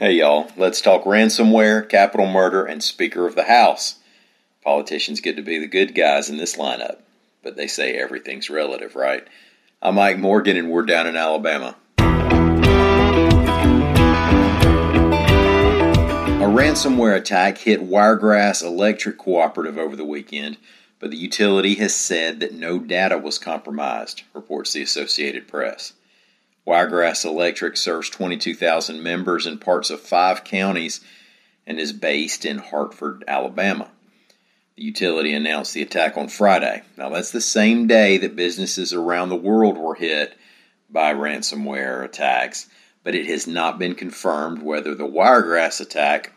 Hey y'all, let's talk ransomware, capital murder, and Speaker of the House. Politicians get to be the good guys in this lineup, but they say everything's relative, right? I'm Mike Morgan, and we're down in Alabama. A ransomware attack hit Wiregrass Electric Cooperative over the weekend, but the utility has said that no data was compromised, reports the Associated Press. Wiregrass Electric serves 22,000 members in parts of five counties and is based in Hartford, Alabama. The utility announced the attack on Friday. Now, that's the same day that businesses around the world were hit by ransomware attacks but it has not been confirmed whether the Wiregrass attack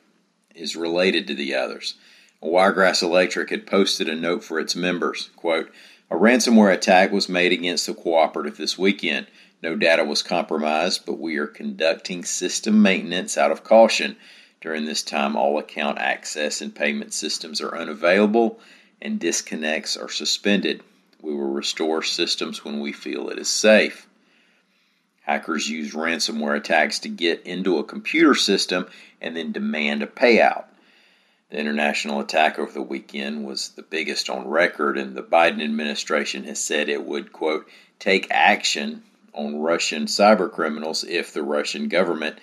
is related to the others. Wiregrass Electric had posted a note for its members. Quote, a ransomware attack was made against the cooperative this weekend. No data was compromised, but we are conducting system maintenance out of caution. During this time, all account access and payment systems are unavailable and disconnects are suspended. We will restore systems when we feel it is safe. Hackers use ransomware attacks to get into a computer system and then demand a payout. The international attack over the weekend was the biggest on record, and the Biden administration has said it would, quote, take action on Russian cyber criminals if the Russian government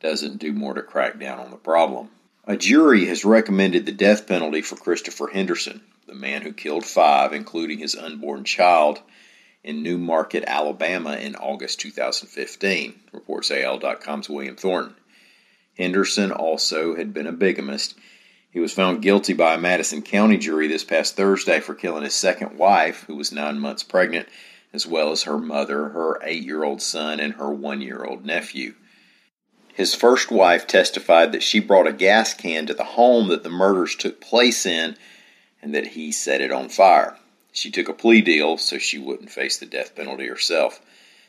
doesn't do more to crack down on the problem. A jury has recommended the death penalty for Christopher Henderson, the man who killed five, including his unborn child, in New Market, Alabama in August 2015, reports AL.com's William Thornton. Henderson also had been a bigamist. He was found guilty by a Madison County jury this past Thursday for killing his second wife, who was nine months pregnant, as well as her mother, her eight year old son, and her one year old nephew. His first wife testified that she brought a gas can to the home that the murders took place in and that he set it on fire. She took a plea deal so she wouldn't face the death penalty herself.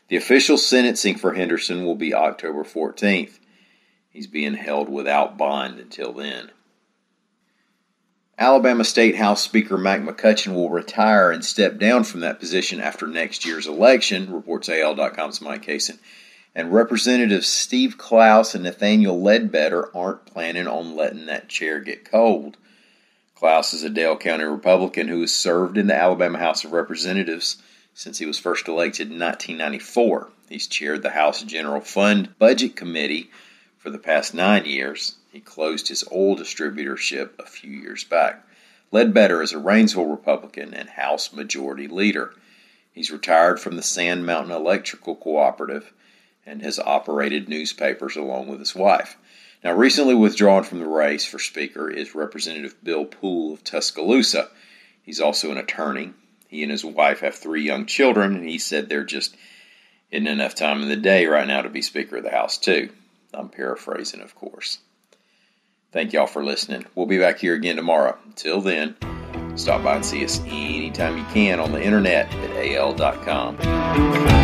The official sentencing for Henderson will be October 14th. He's being held without bond until then. Alabama State House Speaker Mike McCutcheon will retire and step down from that position after next year's election, reports AL.com's Mike Cason. And Representatives Steve Clouse and Nathaniel Ledbetter aren't planning on letting that chair get cold. Clouse is a Dale County Republican who has served in the Alabama House of Representatives since he was first elected in 1994. He's chaired the House General Fund Budget Committee for the past nine years. He closed his oil distributorship a few years back. Ledbetter is a Rainsville Republican and House Majority Leader. He's retired from the Sand Mountain Electrical Cooperative and has operated newspapers along with his wife. Now, recently withdrawn from the race for Speaker is Representative Bill Poole of Tuscaloosa. He's also an attorney. He and his wife have three young children, and he said there just isn't enough time in the day right now to be Speaker of the House, too. I'm paraphrasing, of course. Thank y'all for listening. We'll be back here again tomorrow. Until then, stop by and see us anytime you can on the internet at al.com.